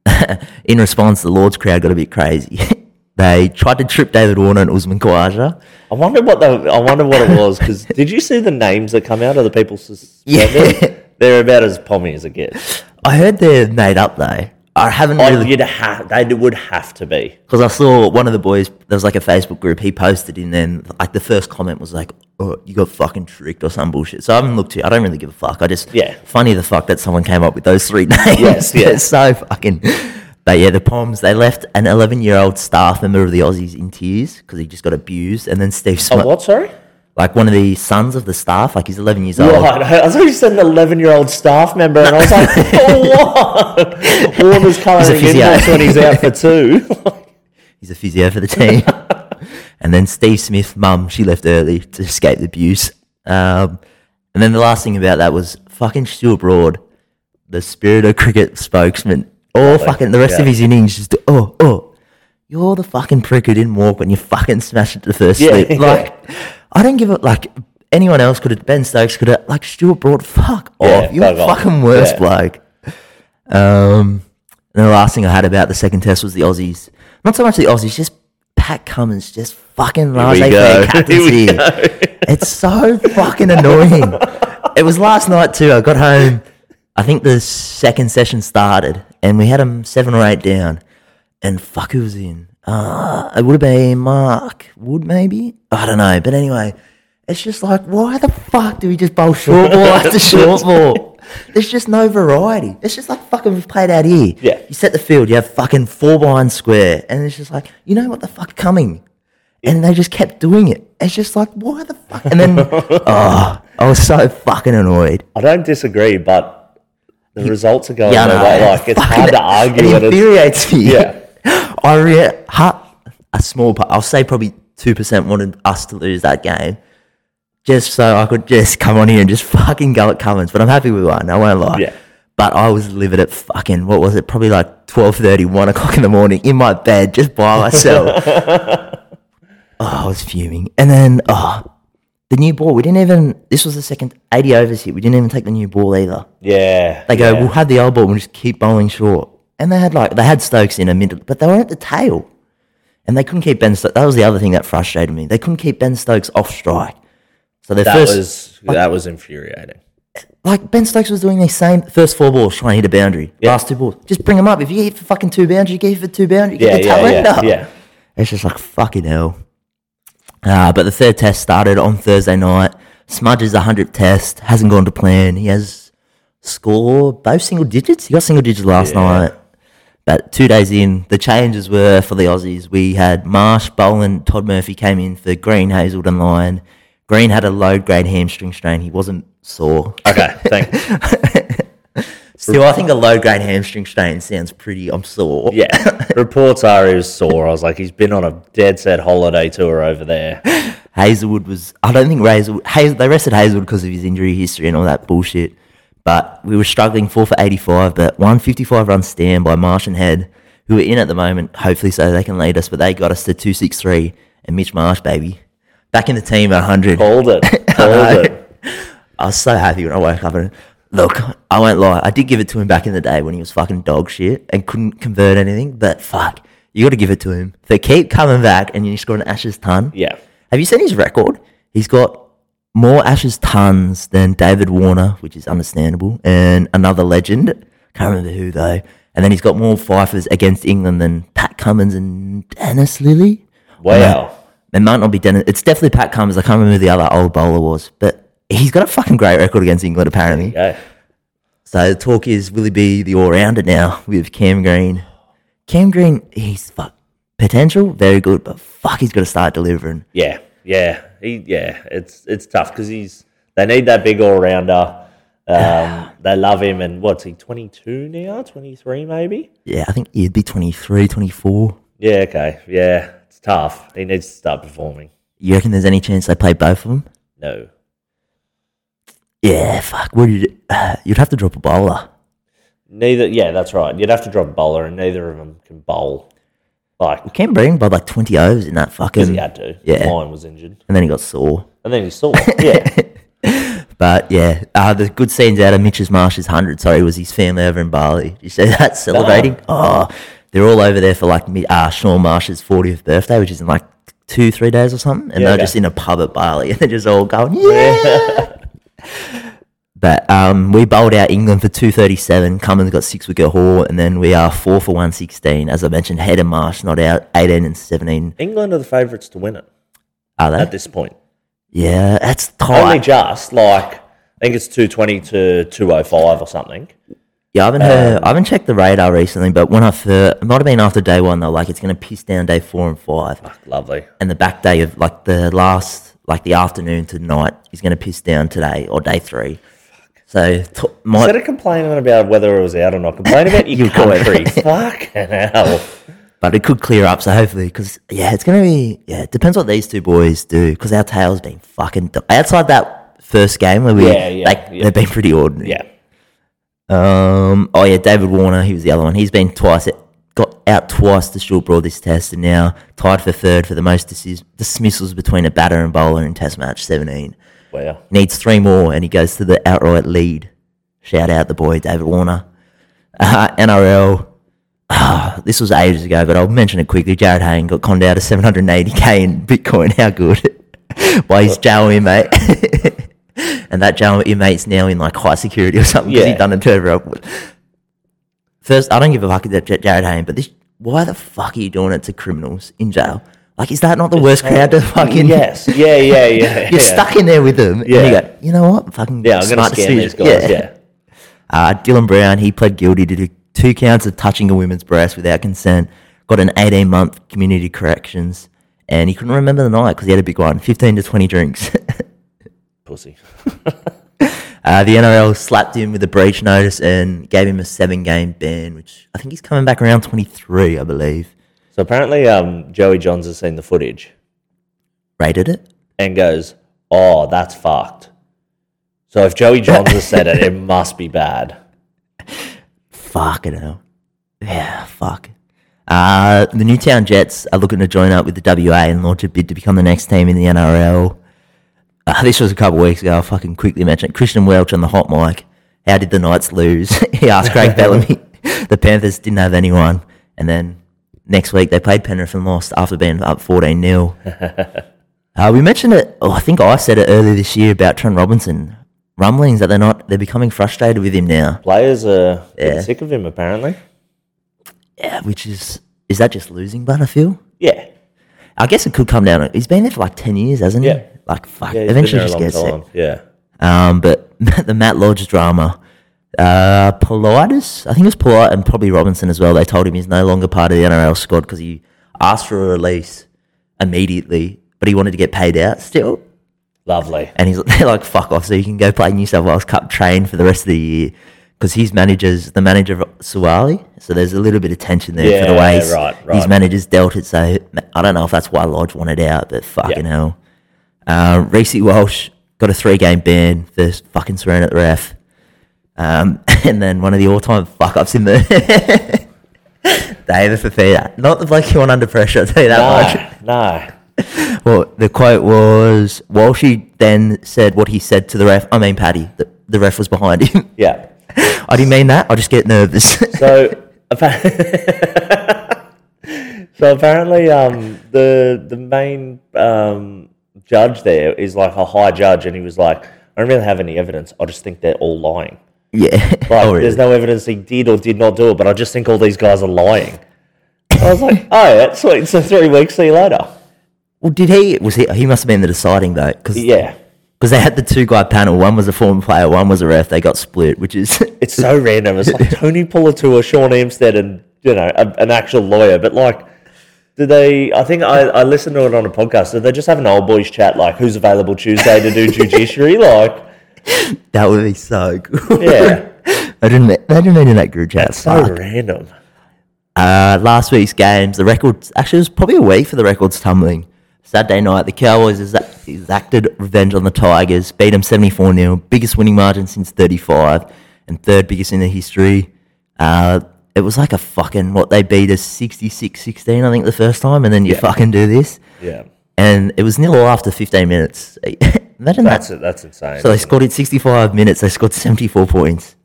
in response, the Lord's crowd got a bit crazy. they tried to trip David Warner and Usman Khawaja. I wonder what the. I wonder what it was. Because did you see the names that come out of the people suspended? Yeah. They're about as pommy as it gets. I heard they're made up though. I haven't Oh, really you'd have. They would have to be. Because I saw one of the boys, there was like a Facebook group, he posted in then, like the first comment was like, oh, you got fucking tricked or some bullshit. So I haven't looked to I don't really give a fuck. I just, Yeah. funny the fuck that someone came up with those three names. Yes, yes. so fucking. But yeah, the Poms, they left an 11 year old staff member of the Aussies in tears because he just got abused. And then Steve Oh, what? Sorry. like one of the sons of the staff, like he's 11 years old. Right. I thought you said an 11 year old staff member, and I was like, what? Warner's colouring in that's when he's out for two. He's a physio for the team. And then Steve Smith, mum, she left early to escape the abuse. Um, and then the last thing about that was fucking Stuart Broad, the spirit of cricket spokesman. All fucking the rest of his innings just oh oh, you're the fucking prick who didn't walk when you fucking smashed it to the first Yeah, slip. yeah. Like I don't give a like anyone else could have Ben Stokes could have like Stuart Broad. Fuck Yeah, off, you're fucking worst Yeah. bloke. Um, and the last thing I had about the second test was the Aussies. Not so much the Aussies, just Pat Cummins just fucking we laissez go. faire Here we captaincy. It's so fucking annoying. it was last night too. I got home. I think the second session started, and we had him seven or eight down. And fuck, who was in? Uh, it would have been Mark Wood, maybe. I don't know, but anyway, it's just like, why the fuck do we just bowl short ball after short ball? There's just no variety. It's just like fucking we've played out here. Yeah. You set the field, you have fucking four behind square, and it's just like, you know what the fuck coming? And they just kept doing it. It's just like, why the fuck? And then, oh, I was so fucking annoyed. I don't disagree, but the results are going Yeah, no, way. Like, it's hard to argue It infuriates me. Yeah. I re- ha- a small part. I'll say probably two percent wanted us to lose that game, just so I could just come on here and just fucking go at Cummins. But I'm happy we won. I won't lie. Yeah. But I was livid at fucking what was it? Probably like 12:30, 1 o'clock in the morning in my bed just by myself. oh, I was fuming. And then oh, the new ball. We didn't even. This was the second 80 overs here. We didn't even take the new ball either. Yeah. They go, yeah. we'll have the old ball, we'll just keep bowling short. And they had like, they had Stokes in a minute, but they were at the tail. And they couldn't keep Ben Stokes. That was the other thing that frustrated me. They couldn't keep Ben Stokes off strike. So their That first, was that was infuriating. like Ben Stokes was doing the same first four balls trying to hit a boundary. Last two balls, just bring them up. If you hit for fucking two boundaries, you get for two boundaries. Yeah, Get the yeah, yeah, up. yeah. It's just like fucking hell. Uh, but the third test started on Thursday night. Smudge's 100th test hasn't gone to plan. He has scored both single digits. He got single digits last Yeah. night. But two days in, the changes were for the Aussies. We had Marsh, Boland, Todd Murphy came in for Green, Hazelden, Lyon. Green had a low grade hamstring strain. He wasn't sore. Okay, thanks. Still, I think a low grade hamstring strain sounds pretty. I'm sore. Yeah. Reports are he was sore. I was like, he's been on a dead set holiday tour over there. Hazlewood was. I don't think Hazlewood. Hazel, they rested Hazlewood because of his injury history and all that bullshit. But we were struggling four for 85, but 155 run stand by Marsh and Head, who are in at the moment, hopefully so they can lead us. But they got us to 263 and Mitch Marsh, baby. Back in the team at 100. Called it. Called it. I was so happy when I woke up and look, I won't lie. I did give it to him back in the day when he was fucking dog shit and couldn't convert anything. But fuck, you got to give it to him. They keep coming back and you score an Ashes ton. Yeah. Have you seen his record? He's got more Ashes tons than David Warner, which is understandable, and another legend. Can't remember who though. And then he's got more fifers against England than Pat Cummins and Dennis Lillee. Wow. It might not be Dennis. It's definitely Pat Cummins. I can't remember who the other old bowler was, but he's got a fucking great record against England apparently. Yeah. So the talk is, will he be the all rounder now with Cam Green? Cam Green, he's fuck potential, very good, but fuck, he's got to start delivering. Yeah. Yeah. He. Yeah. It's it's tough because he's. They need that big all rounder. Um, they love him, and what's he? Twenty two now? Twenty three maybe? Yeah, I think he'd be 23, 24. Yeah. Okay. Yeah. Tough. He needs to start performing. You reckon there's any chance they play both of them? No. Yeah, fuck. What you? Uh, you'd have to drop a bowler. Neither. Yeah, that's right. You'd have to drop a bowler, and neither of them can bowl. Like Cam Green by like 20 overs in that fucking. because he had to. Yeah. Mine was injured, And then he got sore. and then he saw. Yeah. But yeah, uh, the good scenes out of Mitch's Marsh's 100, sorry, was his family over in Bali. Did you see that celebrating? Oh, they're all over there for like uh, Shaun Marsh's 40th birthday, which is in like two, three days or something. And Yeah, they're okay. just in a pub at Bali and they're just all going, yeah. but um, we bowled out England for 237. Cummins got six wicket haul. And then we are four for 116. As I mentioned, Head and Marsh not out, 18 and 17. England are the favourites to win it Are they? at this point. yeah, that's tight. Only just like I think it's two twenty to two oh five or something. Yeah, I haven't heard, um, I haven't checked the radar recently, but when I first, it might have been after day one, though, like it's going to piss down day four and five. Fuck, lovely. And the back day of like the last, like the afternoon to night is going to piss down today or day three. So, t- my, Instead of complaining about whether it was out or not, complain about your You could. country. Fucking hell. but it could clear up. So hopefully, because yeah, it's going to be, yeah, it depends what these two boys do because our tail's been fucking, do- outside that first game where we, Yeah, yeah, like, yeah. they've been pretty ordinary. Yeah. Um. Oh yeah, David Warner. He was the other one. He's been twice. Got out twice to Stuart Broad this test, and now tied for third for the most dismiss- dismissals between a batter and bowler in Test match seventeen. Wow. Needs three more, and he goes to the outright lead. Shout out the boy David Warner. Uh, NRL. ah, this was ages ago, but I'll mention it quickly. Jarryd Hayne got conned out of 780k in Bitcoin. How good? By his jail inmate. and that jail inmate's now in like high security or something because Yeah. he done it to everyone. First, I don't give a fuck about Jarryd Hayne, but this, why the fuck are you doing it to criminals in jail? Like, is that not the worst crowd to fucking? Yes. Yeah, yeah, yeah. You're yeah. stuck in there with them, and you Yeah. go, you know what? Fucking Yeah, I'm gonna scam these decision." guys. Yeah. Uh, Dylan Brown, he pled guilty to two counts of touching a woman's breast without consent. Got an 18 month community corrections, and he couldn't remember the night because he had a big one 15 to 20 drinks. Pussy. uh, the NRL slapped him with a breach notice and gave him a seven game ban, which I think he's coming back around 23, I believe. So apparently, um, Joey Johns has seen the footage Rated it? and goes, "Oh, that's fucked." So if Joey Johns has said it, it must be bad. Fuck it hell. Yeah, fuck. Uh, the Newtown Jets are looking to join up with the WA and launch a bid to become the next team in the NRL. Uh, this was a couple of weeks ago. I'll fucking quickly mention it. Christian Welch on the hot mic. How did the Knights lose? he asked Craig Bellamy. the Panthers didn't have anyone. And then next week they played Penrith and lost after being up 14 0. uh, we mentioned it, oh, I think I said it earlier this year about Trent Robinson. Rumblings that they're not, they're becoming frustrated with him now. Players are Yeah. sick of him. Apparently. Yeah, which is is that just losing Butterfield? Yeah. I guess it could come down. He's been there for like ten years, hasn't he? Yeah. Like fuck. Yeah. eventually, just gets sick. Yeah. Um, but the Matt Lodge drama, uh, Politis, I think it was Polite and probably Robinson as well. They told him he's no longer part of the NRL squad because he asked for a release immediately, but he wanted to get paid out still. Lovely. And he's they're like, fuck off, so you can go play New South Wales Cup train for the rest of the year. Because his manager's the manager of Suaalii, so there's a little bit of tension there for the way he's- right, his manager's dealt it. So I don't know if that's why Lodge wanted out, but fucking hell. Uh, Reece Walsh got a three game ban for fucking swearing at the ref. Um, and then one of the all time fuck ups in the David Fifita. Not the bloke you want under pressure, I'll tell you that much. No, no. Well, the quote was Walshy then said what he said to the ref. I mean, Paddy, the, the ref was behind him. Yeah. I didn't mean that. I just get nervous. So, appa- so apparently, um, the the main um, judge there is like a high judge, and he was like, "I don't really have any evidence. I just think they're all lying. yeah. Like, oh, really? there's no evidence he did or did not do it, but I just think all these guys are lying." I was like, "Oh, that's sweet. So three weeks, see you later." Well, did he? Was he? He must have been the deciding vote because Yeah, they had the two guy panel. One was a former player, one was a ref. They got split, which is it's so random. It's like Tony Puletua, Sean Hampstead, and you know a, an actual lawyer. But like, do they? I think I, I listened to it on a podcast. Did they just have an old boys chat like who's available Tuesday to do judiciary? Like, that would be so good. yeah, I didn't. I didn't mean in that group chat. it's so Fuck. random. Uh, last week's games, the records actually it was probably a week for the records tumbling. Saturday night, the Cowboys exacted revenge on the Tigers, beat them 74 0, biggest winning margin since 35, and third biggest in the history. Uh, it was like a fucking, what they beat us 66 16, I think, the first time, and then you fucking do this. Yeah, And it was nil after 15 minutes. Imagine that's that. it. That's insane. So they scored in 65 minutes, they scored 74 points.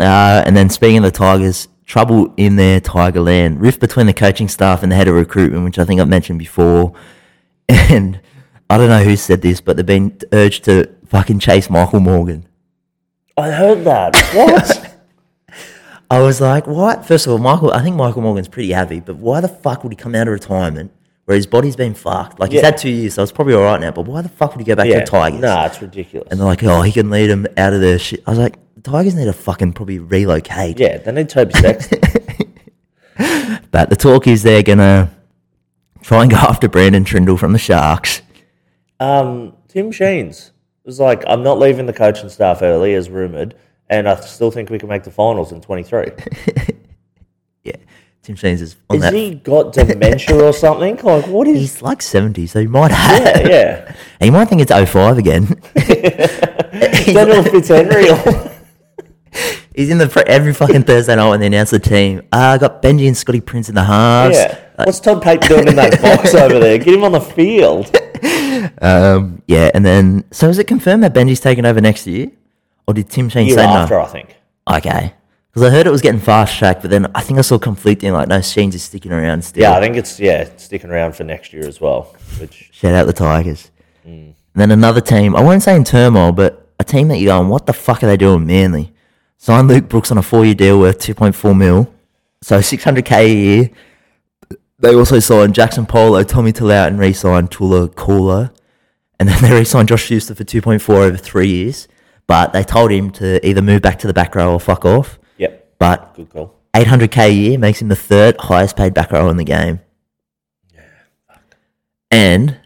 Uh, and then speaking of the Tigers, trouble in their Tiger land. Rift between the coaching staff and the head of recruitment, which I think I've mentioned before. And I don't know who said this, but they've been urged to fucking chase Michael Morgan. I heard that. What? I was like, what? First of all, Michael, I think Michael Morgan's pretty happy, but why the fuck would he come out of retirement where his body's been fucked? Like, he's had two years, so it's probably all right now, but why the fuck would he go back yeah, to the Tigers? Nah, it's ridiculous. And they're like, oh, he can lead them out of their shit. I was like, the Tigers need to fucking probably relocate. yeah, they need Toby Sexton. But the talk is they're going to try and go after Braydon Trindall from the Sharks. um, Tim Sheens was like, "I'm not leaving the coaching staff early as rumored." And I still think we can make the finals in 23. Yeah, Tim Sheens is on Has that. he got dementia or something? Like, what is. He's like 70, so he might have. Yeah, yeah. He might think it's 05 again. Daniel Fitzhenry. He's in the fr- every fucking Thursday night when they announce the team. Uh, I got Benji and Scotty Prince in the halves. yeah. What's Todd Payten doing in that box over there? Get him on the field. Um, yeah, and then so is it confirmed that Benji's taking over next year, or did Tim Sheen Year say after, no? I think. Okay, because I heard it was getting fast tracked, but then I think I saw conflicting like no, Sheens is sticking around still. Yeah, I think it's yeah sticking around for next year as well. Which Shout out the Tigers. Mm. And then another team, I won't say in turmoil, but a team that you're going, what the fuck are they doing, Manly? Signed Luke Brooks on a four year deal worth 2.4 mil, so 600k a year. They also signed Jackson Polo, Tommy Talau, and re signed Tula Kula. And then they re signed Josh Schuster for 2.4 over three years. But they told him to either move back to the back row or fuck off. yep, But good call. 800k a year makes him the third highest paid back row in the game. Yeah. And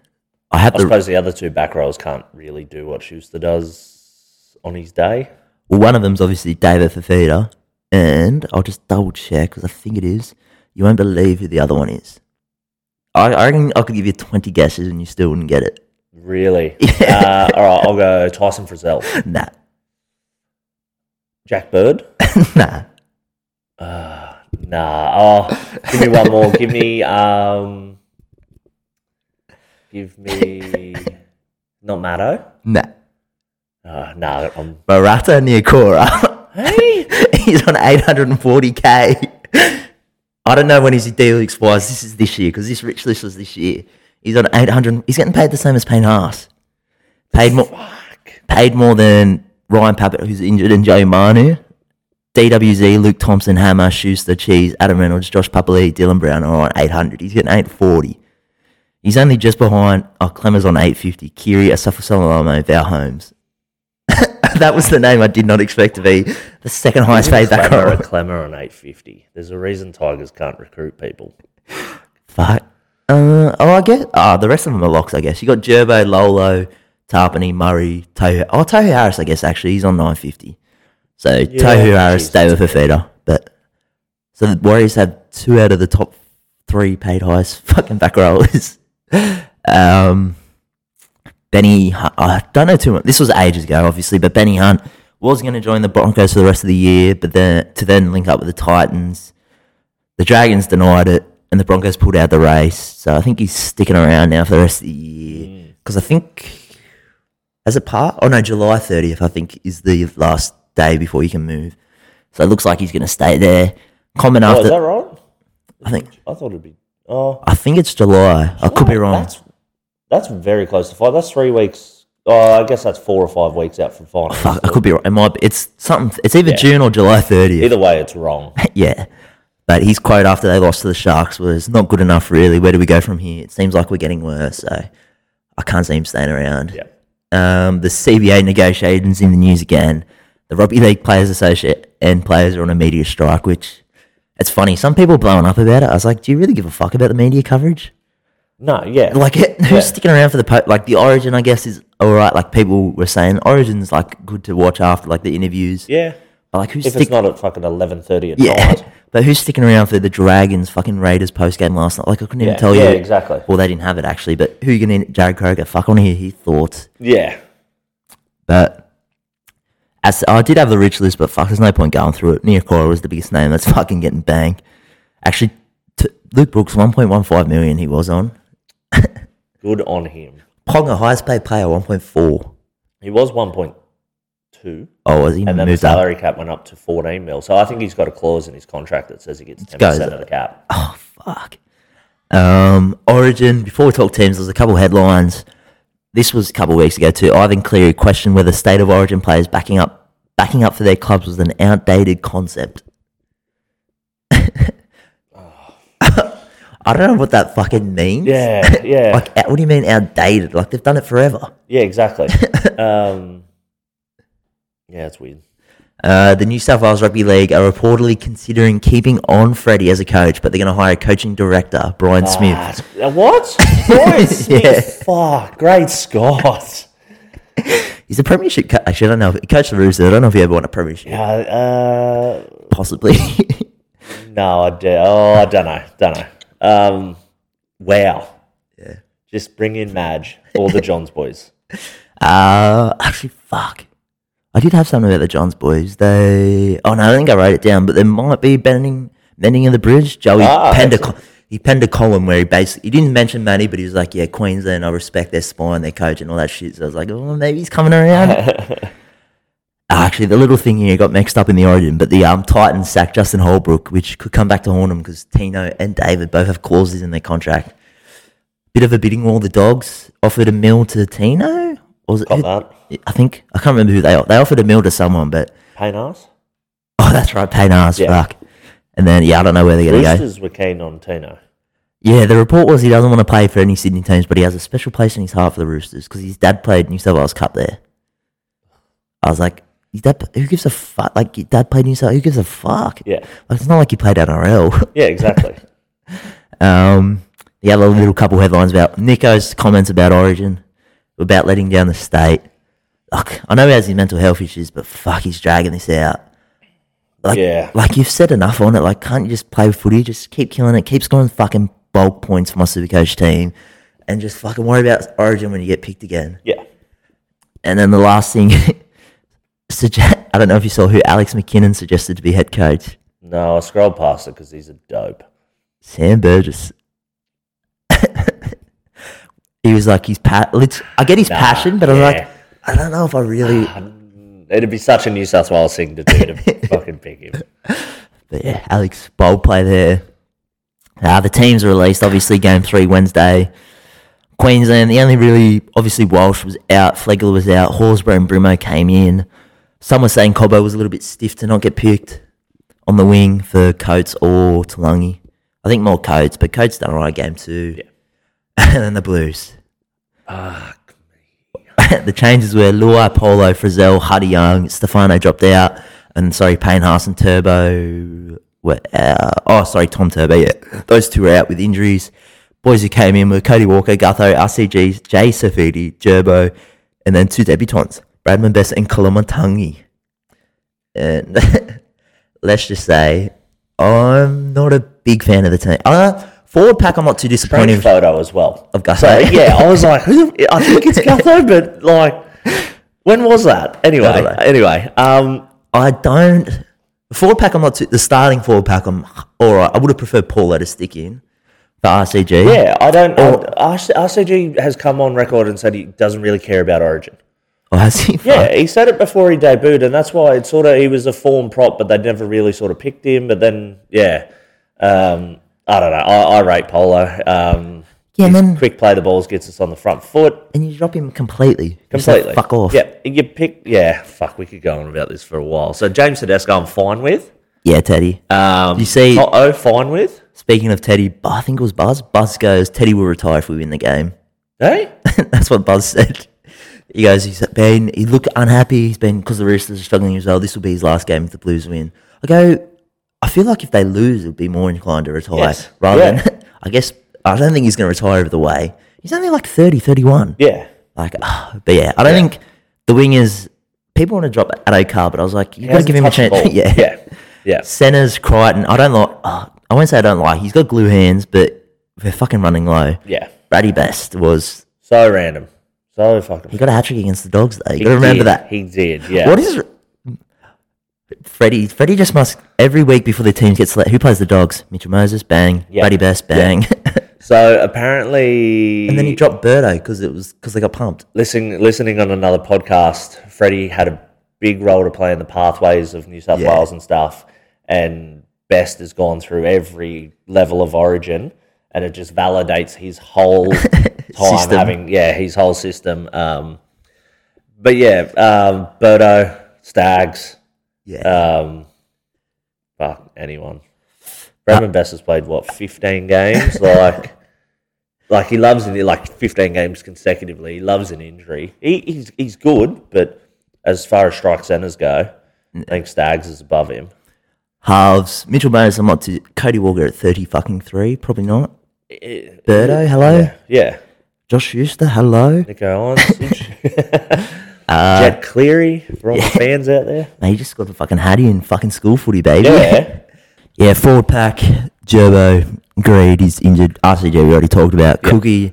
I had I the suppose the other two back rows can't really do what Schuster does on his day. Well, one of them's obviously David Fifita, and I'll just double check because I think it is. You won't believe who the other one is. I, I reckon I could give you 20 guesses and you still wouldn't get it. Really? Uh, all right, I'll go Tyson Frizell. Nah. Jack Bird? nah. Uh, nah. Oh, give me one more. Give me um. Give me not Matto. Nah. Uh, nah, I'm. Marata Niukore. Hey, He's on 840k. I don't know when his deal expires. This is this year because this rich list was this year. He's on 800. He's getting paid the same as Payne Haas. Paid more. fuck. paid more than Ryan Pappett, who's injured, and Joe Manu. DWZ, Luke Thompson, Hammer, Schuster, Cheese, Adam Reynolds, Josh Papalii, Dylan Brown are on 800. He's getting 840. He's only just behind, oh, Clemmer's on 850. Kiri, Asafa Solomon, Val Holmes. that was the name I did not expect to be the second highest paid back row. Clemmer on eight fifty. There's a reason Tigers can't recruit people. Fuck. Uh, oh, I guess. Oh, the rest of them are locks, I guess. You got Gerbo, Lolo, Tarpany, Murray, Tohu. Oh, Tohu Harris, I guess, actually. He's on 950. So Tohu Harris, David Fifita. But so the Warriors have two out of the top three paid highest fucking back rowers. um, Benny, Hunt, I don't know too much. This was ages ago, obviously, but Benny Hunt was going to join the Broncos for the rest of the year, but then to then link up with the Titans. The Dragons denied it, and the Broncos pulled out the race. So I think he's sticking around now for the rest of the year. Mm. Because I think, as a part, oh no, July 30th, I think, is the last day before you can move. So it looks like he's going to stay there. Comment Oh, after, is that right? I think, I thought it'd be. Oh, I think it's July. I could be wrong. That's that's very close to five. That's three weeks. Oh, I guess that's four or five weeks out from final. Fuck, I could be wrong. It might be, it's something. It's either Yeah. June or July 30th. Either way, it's wrong. yeah. But his quote after they lost to the Sharks was not good enough, really. Where do we go from here? It seems like we're getting worse. So I can't see him staying around. Yeah. Um, the CBA negotiations in the news again. The Rugby League Players Associate and players are on a media strike, which it's funny. Some people blowing up about it. I was like, do you really give a fuck about the media coverage? No, yeah. Like, who's Yeah. sticking around for the po- like the Origin? I guess is all right. Like people were saying, Origin's like good to watch after like the interviews. yeah. But like who's If it's not at fucking eleven thirty at yeah, night. but who's sticking around for the Dragons fucking Raiders post game last night? Like I couldn't even Yeah, tell you. yeah, exactly. Well, they didn't have it actually, but who you gonna Jarrod Croker? Fuck, I want to hear his thoughts. Yeah. But as I did have the rich list, but fuck, there's no point going through it. Niukore was the biggest name that's fucking getting banged. Actually, t- Luke Brooks, 1.15 million he was on. Good on him. Ponga, highest paid player, 1.4. He was one point two. Oh, was he And then the moved up? salary cap went up to 14 mil. So I think he's got a clause in his contract that says he gets 10% goes- of the cap. Oh, fuck. Um, Origin, before we talk teams, there's a couple headlines. This was a couple of weeks ago too. Ivan Cleary questioned whether state of origin players backing up backing up for their clubs was an outdated concept. I don't know what that fucking means. Yeah, yeah. Like, what do you mean outdated? Like they've done it forever. yeah, exactly. um, yeah, it's weird. Uh, the New South Wales Rugby League are reportedly considering keeping on Freddie as a coach, but they're going to hire a coaching director, Brian Smith. Ah, it's- uh, what? Brian Smith. Yeah. Fuck. Great Scott. He's a premiership coach. Actually, I don't know. If, coach the Roosters. I don't know if he ever won a premiership. Uh, uh, Possibly. no, I, do, oh, I don't know. Don't know. Um, wow. Yeah. Just bring in Madge, all the Johns boys. Uh, actually, fuck. I did have something about the Johns boys. They. Oh no, I think I wrote it down. But there might be bending, bending of the bridge. Joey Ah, penned a, co- he penned a column where he basically he didn't mention Manny, but he was like, "Yeah, Queensland. I respect their spine, their coach, and all that shit." So I was like, "Oh, maybe he's coming around." Actually, the little thing here got mixed up in the origin, but the um, Titans sacked Justin Holbrook, which could come back to haunt them because Tino and David both have clauses in their contract. Bit of a bidding war. The Dogs offered a mill to Tino. Or was it, who-. I think I can't remember who they they offered a mill to someone, but Payne Haas. oh, that's right, Payne Yeah. fuck. And then yeah, I don't know where they're gonna go. Roosters were keen on Tino. Yeah, the report was he doesn't want to play for any Sydney teams, but he has a special place in his heart for the Roosters because his dad played New South Wales Cup there. I was like, dad, who gives a fuck? Like, your dad played New South, who gives a fuck? Yeah. Like, it's not like he played NRL. Yeah, exactly. um, the other little couple headlines about Nico's comments about Origin, about letting down the state. Look, I know he has his mental health issues, but fuck, he's dragging this out. Like, Yeah. like you've said enough on it. Like, can't you just play footy? Just keep killing it. Keep scoring fucking bulk points for my Supercoach team, and just fucking worry about Origin when you get picked again. Yeah. And then the last thing, suggest, I don't know if you saw who Alex McKinnon suggested to be head coach. No, I scrolled past it because he's a dope. Sam Burgess. he was like, he's pa- lit- I get his Nah, passion, but I'm like, I don't know if I really. It'd be such a New South Wales thing to do to fucking pick him. But yeah, Alex bold play there. Uh, the teams are released. Obviously, game three Wednesday. Queensland. The only really obviously Walsh was out. Flegler was out. Horsburgh and Brimo came in. Some were saying Cobbo was a little bit stiff to not get picked on the wing for Coates or Taulagi. I think more Coates, but Coates done a right game too. Yeah. and then the Blues. Ah, the changes were Luai, Paulo, Frizzell, Huddy Young, Stefano dropped out, and sorry, Payne Haas and Turbo were out. Oh, sorry, Tom Turbo, yeah. Those two were out with injuries. Boys who came in were Cody Walker, Gutho, RCG, Jay Saifiti, Gerbo, and then two debutants, Bradman Best and Koloamatangi. And let's just say, I'm not a big fan of the team. Uh, Forward pack, I'm not too disappointed. Strange photo as well. Of Gutho. So, yeah, I was like, who? the- I think it's Gutho, but like, when was that? Anyway, I anyway, um, I don't. The forward pack, I'm not too. The starting forward pack, I'm all right. I would have preferred Paulo to stick in for RCG. yeah, I don't. Or- RCG has come on record and said he doesn't really care about Origin. Or has he? Yeah, he said it before he debuted, and that's why it's sort of he was a form prop, but they never really sort of picked him. But then, yeah, um, I don't know. I, I rate Paulo. Um, Yeah, and then- quick play the balls gets us on the front foot And you drop him completely. Completely. fuck off. Yeah, you pick. Yeah, fuck. We could go on about this for a while. So James Tedesco, I'm fine with. Yeah, Teddy. Um, You see- oh, fine with. Speaking of Teddy, I think it was Buzz. Buzz goes, Teddy will retire if we win the game. Hey, That's what Buzz said. He goes, he's been, he looked unhappy. He's been, because the Roosters are struggling as well. This will be his last game if the Blues win. I go, I feel like if they lose, it'd be more inclined to retire. Yes. Rather Yeah. than, I guess, I don't think he's going to retire over the way. He's only like 30, 31. yeah, Like, ah, but yeah, I don't think the wingers, people want to drop Addo Carr, but I was like, you got to give him a chance. yeah. yeah, yeah. Centers, Crichton. I don't like, oh, I won't say I don't like. He's got glue hands, but they're fucking running low. Yeah. Brady Best was, So random. So fucking. he got a hat trick against the dogs though. You got to remember did. that. He did. Yeah. What is Freddie? Freddie just must every week before the teams get selected. Who plays the dogs? Mitchell Moses, bang. Yeah. Brady Best, bang. So apparently, and then he dropped Birdo because it was because they got pumped. listening listening on another podcast, Freddie had a big role to play in the pathways of New South Yeah. Wales and stuff. And Best has gone through every level of origin, and it just validates his whole time System. having yeah his whole system. Um, but yeah, um, Birdo, Stags, Yeah, um, fuck anyone. Brendan Best has played what fifteen games, like. Like he loves it, like fifteen games consecutively. He loves an injury. He, he's he's good, but as far as strike centers go, I think Stags is above him. halves. Mitchell Moses, I'm not too. Cody Walker at thirty fucking three, probably not. Eh, Birdo, hello. Yeah, Josh Schuster, hello. Nicho Hynes, uh, Jett Cleary for all the fans out there. Mate, he just got the fucking hattie in fucking school footy, baby. Yeah, Yeah, forward pack, Gerbo, Greed is injured. RCG we already talked about. Cookie,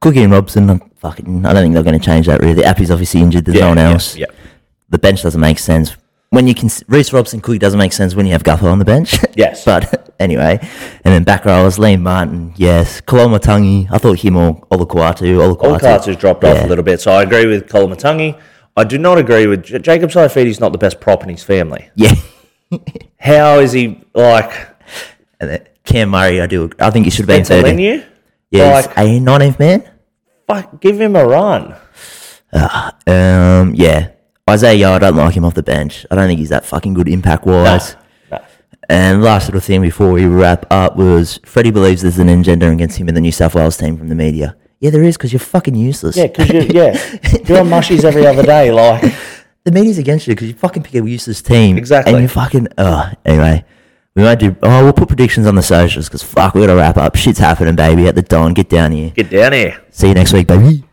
Cookie and Robson. I'm fucking, I don't think they're going to change that really. Appy's obviously injured. There's yeah, no one else. yeah. Yeah, The bench doesn't make sense. When you can, Reece Robson, Cookie doesn't make sense when you have Guffer on the bench. Yes. but anyway, and then back rowers, Liam Martin, yes. Koloamatangi, I thought him or Olakau'atu. all Olakau'atu. cards has dropped off a little bit. So I agree with Koloamatangi. I do not agree with J- Jacob Saifiti's not the best prop in his family. Yeah. How is he like and then Cam Murray, I do. I think he should have been Spencer 30. Leniu? Yeah, Like, he's a 19th man. fuck, give him a run. Um, yeah. Isaah Yeo, I don't like him off the bench. I don't think he's that fucking good impact wise. No. And last little thing before we wrap up was Freddie believes there's an agenda against him in the New South Wales team from the media. Yeah, there is because you're fucking useless. Yeah, because you yeah, you're on mushies every other day. Like the media's against you because you fucking pick a useless team. Exactly. And you fucking. Oh, anyway. We might do. Oh, we'll put predictions on the socials because fuck, we got to wrap up. Shit's happening, baby. At the dawn. Get down here. get down here. See you next week, baby.